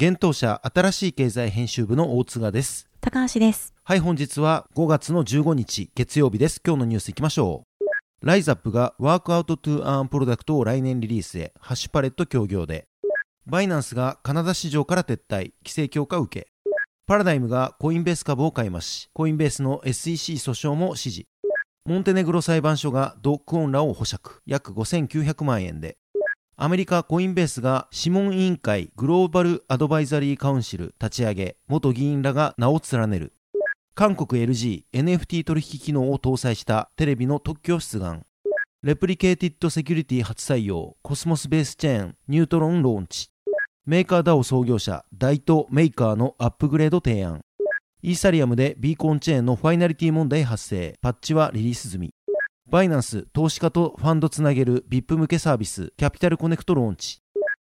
幻冬舎新しい経済編集部の大津賀です。高橋です。はい本日は5月の15日月曜日です。今日のニュースいきましょう。ライザップが Workout to Earn プロダクトを来年リリースへハッシュパレット協業で。バイナンスがカナダ市場から撤退規制強化受け。パラダイムがコインベース株を買い増しコインベースの SEC 訴訟も支持。モンテネグロ裁判所がド・クオンらを保釈。約5900万円でアメリカコインベースが諮問委員会グローバルアドバイザリーカウンシル立ち上げ元議員らが名を連ねる。韓国 LG NFT 取引機能を搭載したテレビの特許出願。Replicated Security 初採用コスモスベースチェーンニュートロンローンチ。メーカー DAO 創業者ダイとメーカーのアップグレード提案。イーサリアムでビーコンチェーンのファイナリティ問題発生。パッチはリリース済み。バイナンス投資家とファンドつなげる VIP 向けサービスキャピタルコネクトローンチ。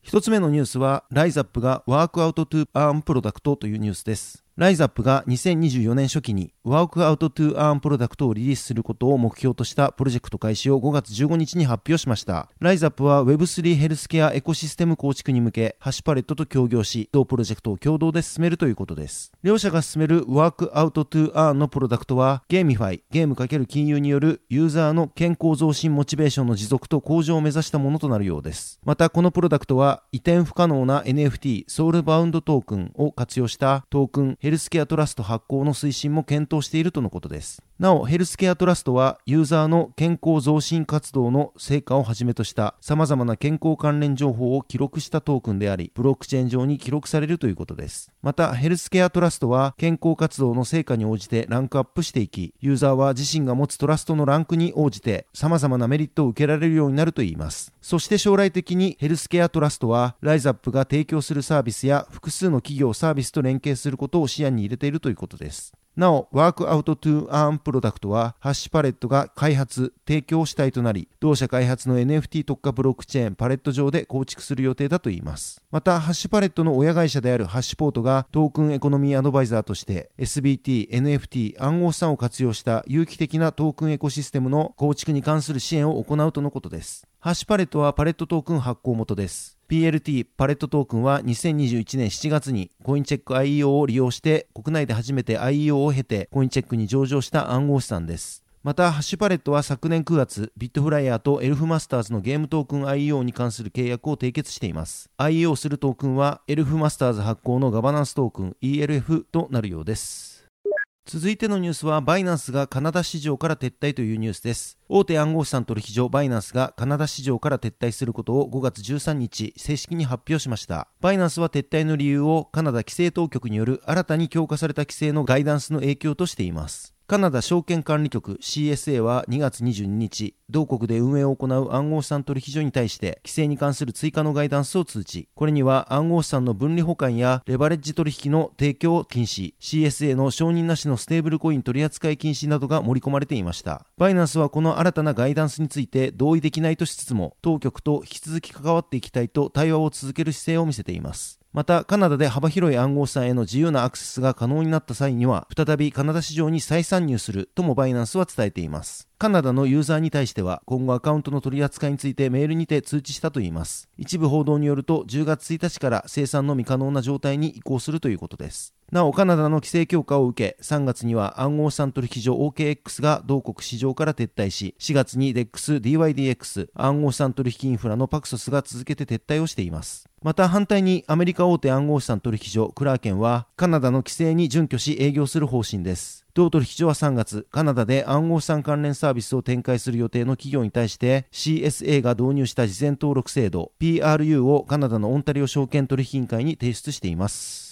一つ目のニュースはライザップが Workout to Earn プロダクトというニュースです。ライザップが2024年初期に Workout to Earn プロダクトをリリースすることを目標としたプロジェクト開始を5月15日に発表しました。ライザップは Web3 ヘルスケアエコシステム構築に向け、ハッシュパレットと協業し、同プロジェクトを共同で進めるということです。両社が進める Workout to Earn のプロダクトは、 GameFi、ゲーム×金融によるユーザーの健康増進モチベーションの持続と向上を目指したものとなるようです。また、このプロダクトは移転不可能な NFT Soulbound Token を活用したトークンヘルスケアトラスト発行の推進も検討しているとのことです。なお、ヘルスケアトラストはユーザーの健康増進活動の成果をはじめとした様々な健康関連情報を記録したトークンであり、ブロックチェーン上に記録されるということです。また、ヘルスケアトラストは健康活動の成果に応じてランクアップしていき、ユーザーは自身が持つトラストのランクに応じて様々なメリットを受けられるようになるといいます。そして将来的にヘルスケアトラストはライザップが提供するサービスや複数の企業サービスと連携することを視野に入れているということです。なお、 Workout to Earn プロダクトは、ハッシュパレットが開発、提供主体となり、同社開発の NFT 特化ブロックチェーンパレット上で構築する予定だといいます。また、ハッシュパレットの親会社であるハッシュポートがトークンエコノミーアドバイザーとして SBT、NFT、暗号資産を活用した有機的なトークンエコシステムの構築に関する支援を行うとのことです。ハッシュパレットはパレットトークン発行元です。PLT パレットトークンは2021年7月にコインチェック IEO を利用して国内で初めて IEO を経てコインチェックに上場した暗号資産です。また、ハッシュパレットは昨年9月、ビットフライヤーとエルフマスターズのゲームトークン IEO に関する契約を締結しています。IEO するトークンは、エルフマスターズ発行のガバナンストークン ELF となるようです。続いてのニュースは、バイナンスがカナダ市場から撤退というニュースです。大手暗号資産取引所バイナンスがカナダ市場から撤退することを5月13日、正式に発表しました。バイナンスは撤退の理由をカナダ規制当局による新たに強化された規制のガイダンスの影響としています。カナダ証券管理局 CSA は2月22日、同国で運営を行う暗号資産取引所に対して規制に関する追加のガイダンスを通知。これには暗号資産の分離保管やレバレッジ取引の提供禁止、CSA の承認なしのステーブルコイン取扱い禁止などが盛り込まれていました。バイナンスはこの新たなガイダンスについて同意できないとしつつも、当局と引き続き関わっていきたいと対話を続ける姿勢を見せています。また、カナダで幅広い暗号資産への自由なアクセスが可能になった際には、再びカナダ市場に再参入するともバイナンスは伝えています。カナダのユーザーに対しては今後アカウントの取り扱いについてメールにて通知したといいます。一部報道によると10月1日から生産のみ可能な状態に移行するということです。なお、カナダの規制強化を受け、3月には暗号資産取引所 OKX が同国市場から撤退し、4月に DEX、DYDX、暗号資産取引インフラのパクソスが続けて撤退をしています。また反対にアメリカ大手暗号資産取引所クラーケンはカナダの規制に準拠し営業する方針です。同取引所は3月、カナダで暗号資産関連サービスを展開する予定の企業に対して CSA が導入した事前登録制度 PRU をカナダのオンタリオ証券取引委員会に提出しています。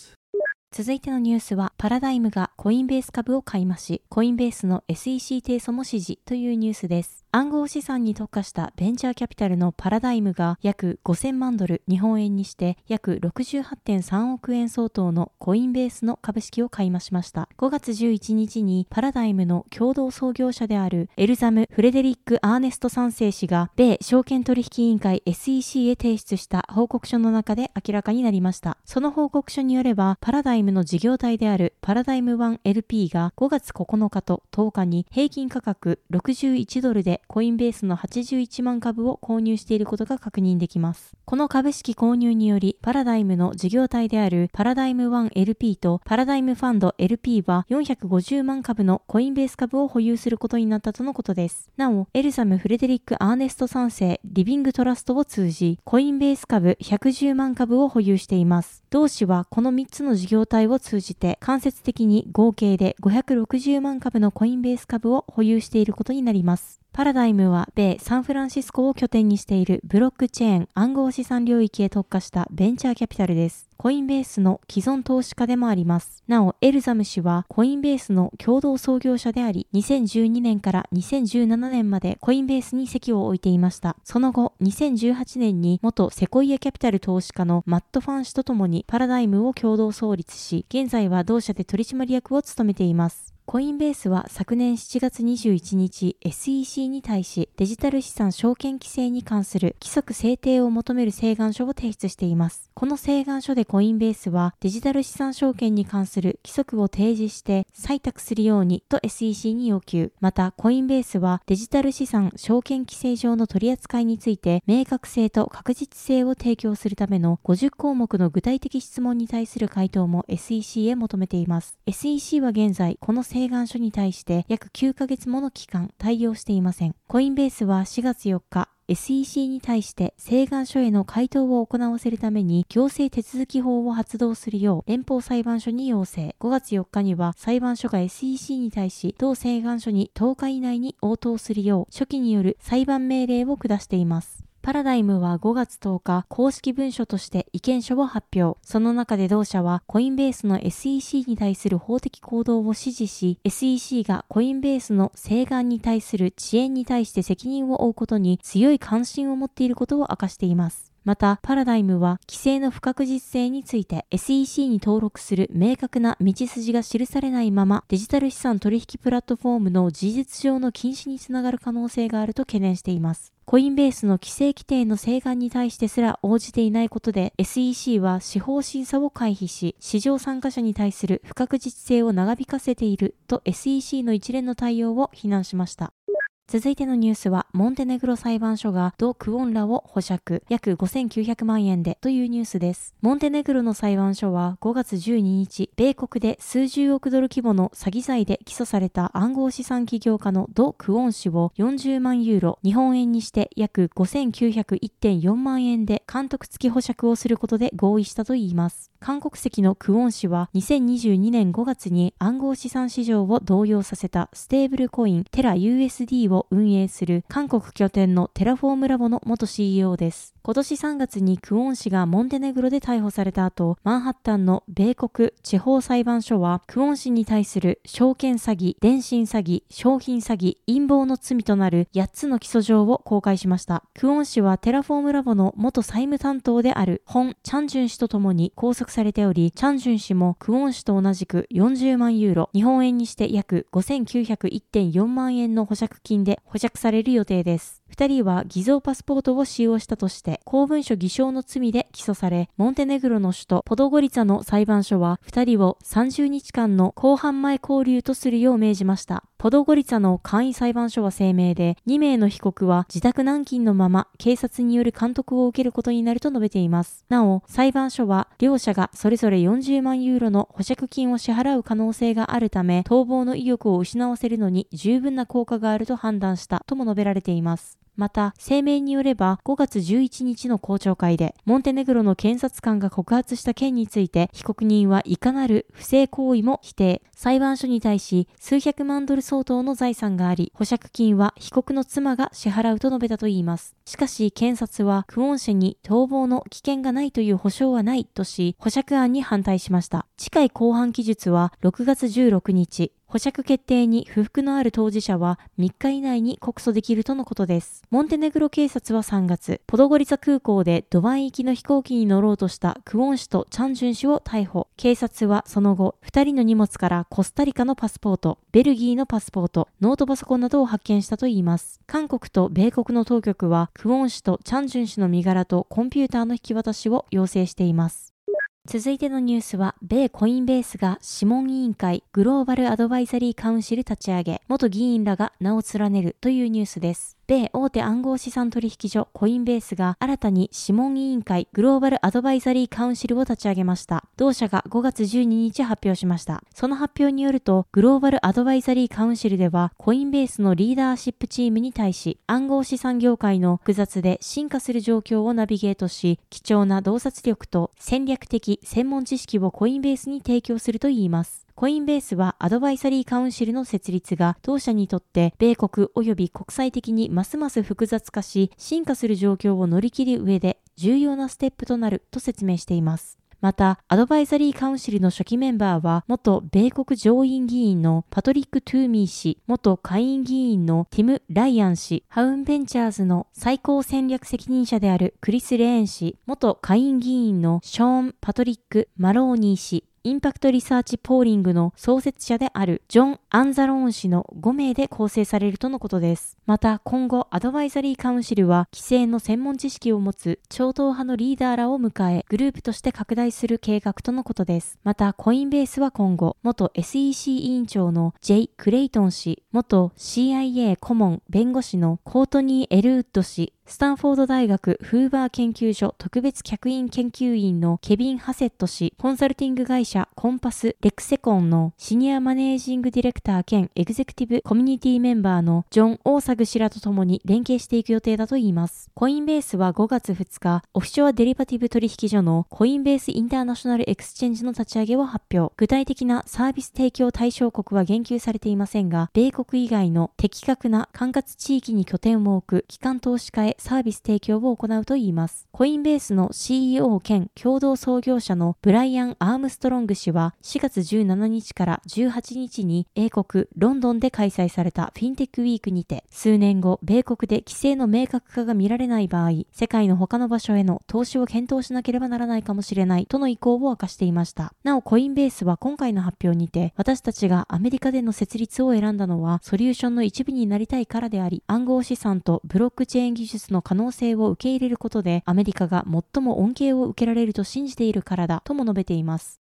続いてのニュースは、パラダイムがコインベース株を買い増し、コインベースの SEC 提訴も指示というニュースです。暗号資産に特化したベンチャーキャピタルのパラダイムが約5000万ドル日本円にして約68.3億円相当のコインベースの株式を買い増しました。5月11日にパラダイムの共同創業者であるエルザム・フレデリック・アーネスト3世氏が米証券取引委員会 SEC へ提出した報告書の中で明らかになりました。その報告書によればパラダイムの事業体であるパラダイム 1LP が5月9日と10日に平均価格61ドルでコインベースの81万株を購入していることが確認できます。この株式購入により、パラダイムの事業体であるパラダイム 1LP とパラダイムファンド LP は450万株のコインベース株を保有することになったとのことです。なお、エルザム・フレデリック・アーネスト3世リビングトラストを通じ、コインベース株110万株を保有しています。同氏はこの3つの事業体を通じて間接的に合計で560万株のコインベース株を保有していることになります。パラダイムは米サンフランシスコを拠点にしているブロックチェーン暗号資産領域へ特化したベンチャーキャピタルです。コインベースの既存投資家でもあります。なお、エルザム氏はコインベースの共同創業者であり、2012年から2017年までコインベースに席を置いていました。その後、2018年に元セコイアキャピタル投資家のマット・ファン氏と共にパラダイムを共同創立し、現在は同社で取締役を務めています。コインベースは昨年7月21日 SEC に対しデジタル資産証券規制に関する規則制定を求める請願書を提出しています。この請願書でコインベースはデジタル資産証券に関する規則を提示して採択するようにと SEC に要求。またコインベースはデジタル資産証券規制上の取り扱いについて明確性と確実性を提供するための50項目の具体的質問に対する回答も SEC へ求めています。SEC は現在この請願書に対して約9ヶ月もの期間対応していません。コインベースは4月4日、SEC に対して請願書への回答を行わせるために行政手続き法を発動するよう連邦裁判所に要請。5月4日には裁判所が SEC に対し同請願書に10日以内に応答するよう初期による裁判命令を下しています。パラダイムは5月10日、公式文書として意見書を発表。その中で同社は、コインベースの SEC に対する法的行動を指示し、SEC がコインベースの請願に対する遅延に対して責任を負うことに強い関心を持っていることを明かしています。また、パラダイムは規制の不確実性について SEC に登録する明確な道筋が記されないままデジタル資産取引プラットフォームの事実上の禁止につながる可能性があると懸念しています。コインベースの規制規定の請願に対してすら応じていないことで SEC は司法審査を回避し市場参加者に対する不確実性を長引かせていると SEC の一連の対応を非難しました。続いてのニュースは、モンテネグロ裁判所がド・クオンらを保釈、約5900万円でというニュースです。モンテネグロの裁判所は5月12日、米国で数十億ドル規模の詐欺罪で起訴された暗号資産起業家のド・クオン氏を40万ユーロ、日本円にして約5901.4万円で監督付き保釈をすることで合意したといいます。韓国籍のクオン氏は2022年5月に暗号資産市場を動揺させたステーブルコインテラ USD を運営する韓国拠点のテラフォームラボの元 CEO です。今年3月にクオン氏がモンテネグロで逮捕された後、マンハッタンの米国地方裁判所は、クオン氏に対する証券詐欺、電信詐欺、商品詐欺、陰謀の罪となる8つの起訴状を公開しました。クオン氏はテラフォームラボの元財務担当であるホン・チャンジュン氏と共に拘束されており、チャンジュン氏もクオン氏と同じく40万ユーロ、日本円にして約5901.4万円の保釈金で保釈される予定です。二人は偽造パスポートを使用したとして、公文書偽証の罪で起訴され、モンテネグロの首都ポドゴリツァの裁判所は、二人を30日間の公判前勾留とするよう命じました。ポドゴリツァの簡易裁判所は声明で、2名の被告は自宅軟禁のまま警察による監督を受けることになると述べています。なお、裁判所は両者がそれぞれ40万ユーロの保釈金を支払う可能性があるため、逃亡の意欲を失わせるのに十分な効果があると判断したとも述べられています。また、声明によれば5月11日の公聴会で、モンテネグロの検察官が告発した件について、被告人はいかなる不正行為も否定。裁判所に対し、数百万ドル相当の財産があり、保釈金は被告の妻が支払うと述べたといいます。しかし、検察は、クオン氏に逃亡の危険がないという保証はないとし、保釈案に反対しました。次回公判期日は6月16日、保釈決定に不服のある当事者は3日以内に告訴できるとのことです。モンテネグロ警察は3月、ポドゴリザ空港でドバイ行きの飛行機に乗ろうとしたクオン氏とチャンジュン氏を逮捕。警察はその後、2人の荷物からコスタリカのパスポート、ベルギーのパスポート、ノートパソコンなどを発見したといいます。韓国と米国の当局は、クオン氏とチャンジュン氏の身柄とコンピューターの引き渡しを要請しています。続いてのニュースは、米コインベースが諮問委員会グローバルアドバイザリーカウンシル立ち上げ、元議員らが名を連ねるというニュースです。米大手暗号資産取引所コインベースが新たに諮問委員会グローバルアドバイザリーカウンシルを立ち上げました。同社が5月12日発表しました。その発表によると、グローバルアドバイザリーカウンシルでは、コインベースのリーダーシップチームに対し、暗号資産業界の複雑で進化する状況をナビゲートし、貴重な洞察力と戦略的専門知識をコインベースに提供するといいます。コインベースはアドバイザリーカウンシルの設立が当社にとって米国及び国際的にますます複雑化し進化する状況を乗り切る上で重要なステップとなると説明しています。また、アドバイザリーカウンシルの初期メンバーは、元米国上院議員のパトリック・トゥーミー氏、元下院議員のティム・ライアン氏、ハウンベンチャーズの最高戦略責任者であるクリス・レーン氏、元下院議員のショーン・パトリック・マローニー氏、インパクトリサーチポーリングの創設者であるジョン・アンザローン氏の5名で構成されるとのことです。また今後アドバイザリーカウンシルは規制の専門知識を持つ超党派のリーダーらを迎えグループとして拡大する計画とのことです。またコインベースは今後元 SEC 委員長の ジェイ・クレイトン氏、元 CIA 顧問弁護士のコートニー・エルウッド氏、スタンフォード大学フーバー研究所特別客員研究員のケビン・ハセット氏、コンサルティング会社コンパス・レクセコンのシニアマネージングディレクター兼エグゼクティブコミュニティメンバーのジョン・オーサグ氏らと共に連携していく予定だといいます。コインベースは5月2日、オフショアデリバティブ取引所のコインベースインターナショナルエクスチェンジの立ち上げを発表。具体的なサービス提供対象国は言及されていませんが、米国以外の的確な管轄地域に拠点を置く機関投資家へサービス提供を行うといいます。コインベースの CEO 兼共同創業者のブライアン・アームストロング氏は4月17日から18日に英国ロンドンで開催されたフィンテックウィークにて数年後米国で規制の明確化が見られない場合世界の他の場所への投資を検討しなければならないかもしれないとの意向を明かしていました。なおコインベースは今回の発表にて私たちがアメリカでの設立を選んだのはソリューションの一部になりたいからであり暗号資産とブロックチェーン技術の可能性をを受け入れることでアメリカが最も恩恵を受けられると信じているからだとも述べています。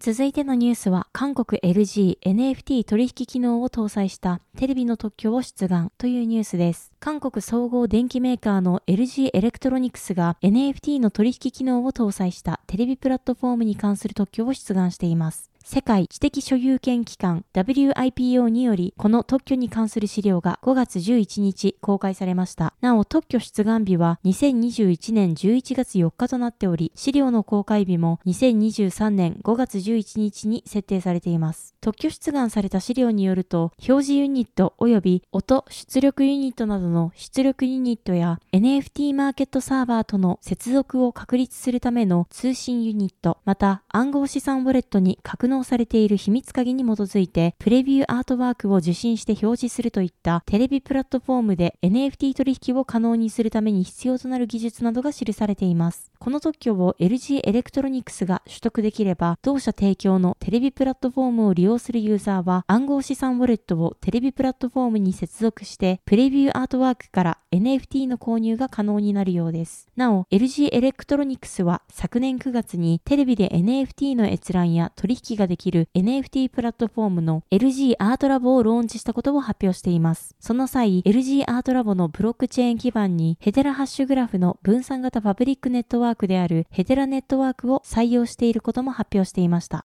続いてのニュースは、韓国 LG NFT 取引機能を搭載したテレビの特許を出願というニュースです。韓国総合電機メーカーの LG エレクトロニクスが NFT の取引機能を搭載したテレビプラットフォームに関する特許を出願しています。世界知的所有権機関 WIPO により、この特許に関する資料が5月11日公開されました。なお、特許出願日は2021年11月4日となっており、資料の公開日も2023年5月11日に設定されています。特許出願された資料によると、表示ユニット及び音出力ユニットなどの出力ユニットや NFT マーケットサーバーとの接続を確立するための通信ユニット、また暗号資産ウォレットに格納されている秘密鍵に基づいて、プレビューアートワークを受信して表示するといったテレビプラットフォームで NFT 取引を可能にするために必要となる技術などが記されています。この特許を LG エレクトロニクスが取得できれば、同社提供のテレビプラットフォームを利用するユーザーは暗号資産ウォレットをテレビプラットフォームに接続して、プレビューアートワークから NFT の購入が可能になるようです。なお、LG エレクトロニクスは昨年9月にテレビで NFT NFT の閲覧や取引ができる NFT プラットフォームの LG アートラボをローンチしたことを発表しています。その際、LG アートラボのブロックチェーン基盤にヘデラハッシュグラフの分散型パブリックネットワークであるヘデラネットワークを採用していることも発表していました。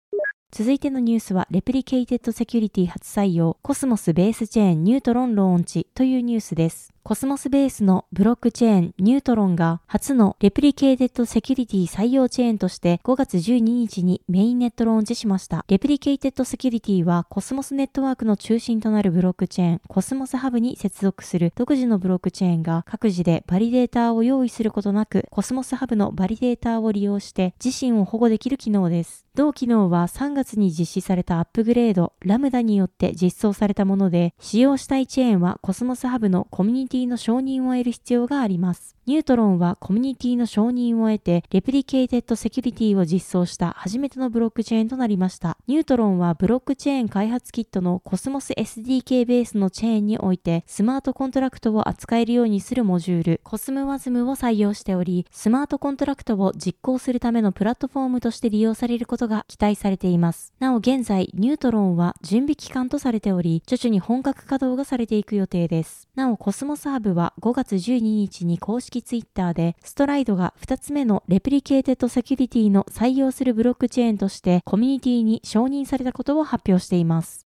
続いてのニュースは、レプリケイテッドセキュリティ初採用、コスモスベースチェーンニュートロンローンチというニュースです。コスモスベースのブロックチェーンニュートロンが初のレプリケーテッドセキュリティ採用チェーンとして5月12日にメインネットローンチしました。レプリケーテッドセキュリティはコスモスネットワークの中心となるブロックチェーンコスモスハブに接続する独自のブロックチェーンが各自でバリデーターを用意することなくコスモスハブのバリデーターを利用して自身を保護できる機能です。同機能は3月に実施されたアップグレードラムダによって実装されたもので使用したいチェーンはコスモスハブのコミュニティの承認を得る必要があります。ニュートロンはコミュニティの承認を得て、レプリケーテッドセキュリティを実装した初めてのブロックチェーンとなりました。ニュートロンはブロックチェーン開発キットのコスモス SDK ベースのチェーンにおいて、スマートコントラクトを扱えるようにするモジュール、コスムワズムを採用しており、スマートコントラクトを実行するためのプラットフォームとして利用されることが期待されています。なお現在、ニュートロンは準備期間とされており、徐々に本格稼働がされていく予定です。なお、コスモスハブは5月12日に公式ツイッターで、ストライドが2つ目のレプリケーテッドセキュリティの採用するブロックチェーンとしてコミュニティに承認されたことを発表しています。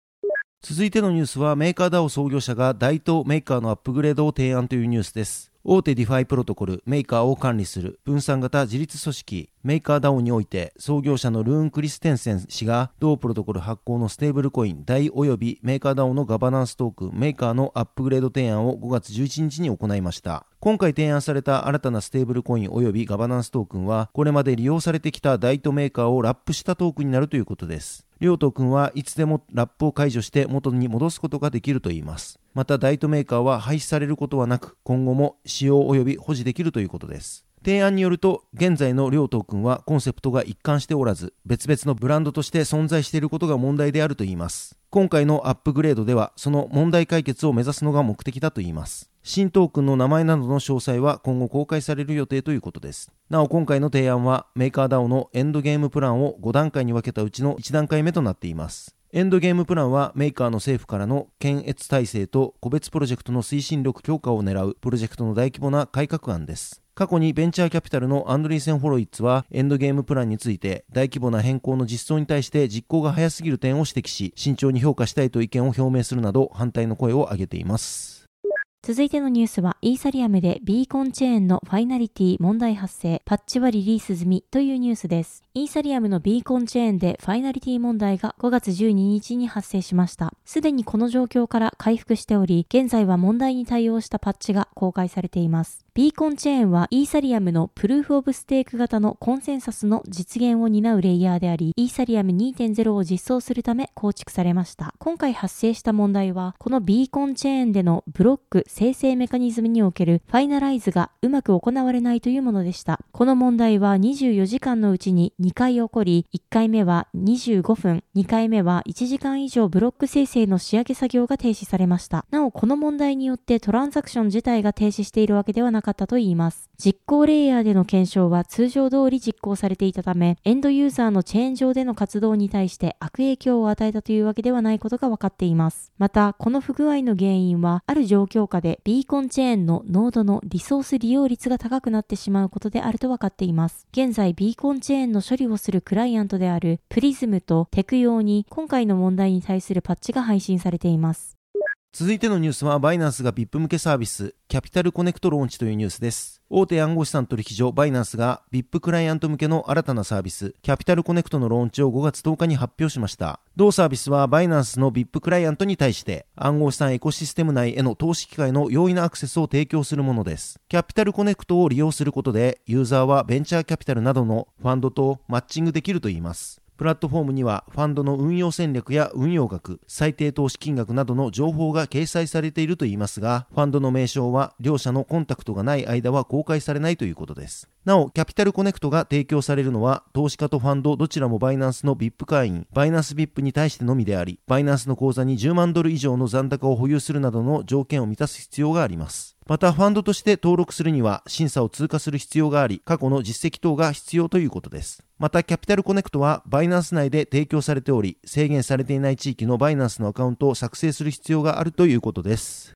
続いてのニュースはメーカー DAO 創業者が DAI とメーカーのアップグレードを提案というニュースです。大手ディファイプロトコルメーカーを管理する分散型自律組織メーカー DAO において創業者のルーン・クリステンセン氏が同プロトコル発行のステーブルコイン DAI 及びメーカー DAO のガバナンストークンメーカーのアップグレード提案を5月11日に行いました。今回提案された新たなステーブルコイン及びガバナンストークンはこれまで利用されてきた DAI とメーカーをラップしたトークンになるということです。両トークンはいつでもラップを解除して元に戻すことができるといいます。また DAI とメーカーは廃止されることはなく今後も使用及び保持できるということです。提案によると現在の両トークンはコンセプトが一貫しておらず別々のブランドとして存在していることが問題であるといいます。今回のアップグレードではその問題解決を目指すのが目的だといいます。新トークンの名前などの詳細は今後公開される予定ということですなお今回の提案はメーカー DAO のエンドゲームプランを5段階に分けたうちの1段階目となっていますエンドゲームプランはメーカーの政府からの検閲耐性と個別プロジェクトの推進力強化を狙うプロジェクトの大規模な改革案です。過去にベンチャーキャピタルのアンドリーセン・ホロウィッツはエンドゲームプランについて大規模な変更の実装に対して実行が早すぎる点を指摘し慎重に評価したいと意見を表明するなど反対の声を上げています。続いてのニュースは、イーサリアムでビーコンチェーンのファイナリティ問題発生、パッチはリリース済みというニュースです。イーサリアムのビーコンチェーンでファイナリティ問題が5月12日に発生しました。すでにこの状況から回復しており、現在は問題に対応したパッチが公開されています。ビーコンチェーンはイーサリアムのプルーフオブステーク型のコンセンサスの実現を担うレイヤーであり、イーサリアム2.0を実装するため構築されました。今回発生した問題は、このビーコンチェーンでのブロック生成メカニズムにおけるファイナライズがうまく行われないというものでした。この問題は24時間のうちに2回起こり、1回目は25分、2回目は1時間以上ブロック生成の仕上げ作業が停止されました。なお、この問題によってトランザクション自体が停止しているわけではなくかったと言います。実行レイヤーでの検証は通常通り実行されていたため、エンドユーザーのチェーン上での活動に対して悪影響を与えたというわけではないことが分かっています。また、この不具合の原因は、ある状況下でビーコンチェーンのノードのリソース利用率が高くなってしまうことであると分かっています。現在、ビーコンチェーンの処理をするクライアントであるプリズムとテクー用に今回の問題に対するパッチが配信されています。続いてのニュースはバイナンスが VIP 向けサービスキャピタルコネクトローンチというニュースです。大手暗号資産取引所バイナンスが VIP クライアント向けの新たなサービスキャピタルコネクトのローンチを5月10日に発表しました。同サービスはバイナンスの VIP クライアントに対して暗号資産エコシステム内への投資機会の容易なアクセスを提供するものです。キャピタルコネクトを利用することでユーザーはベンチャーキャピタルなどのファンドとマッチングできるといいます。プラットフォームにはファンドの運用戦略や運用額、最低投資金額などの情報が掲載されているといいますが、ファンドの名称は両者のコンタクトがない間は公開されないということです。なお、キャピタルコネクトが提供されるのは、投資家とファンドどちらもバイナンスの VIP 会員、バイナンス VIP に対してのみであり、バイナンスの口座に10万ドル以上の残高を保有するなどの条件を満たす必要があります。また、ファンドとして登録するには審査を通過する必要があり、過去の実績等が必要ということです。また、キャピタルコネクトはバイナンス内で提供されており、制限されていない地域のバイナンスのアカウントを作成する必要があるということです。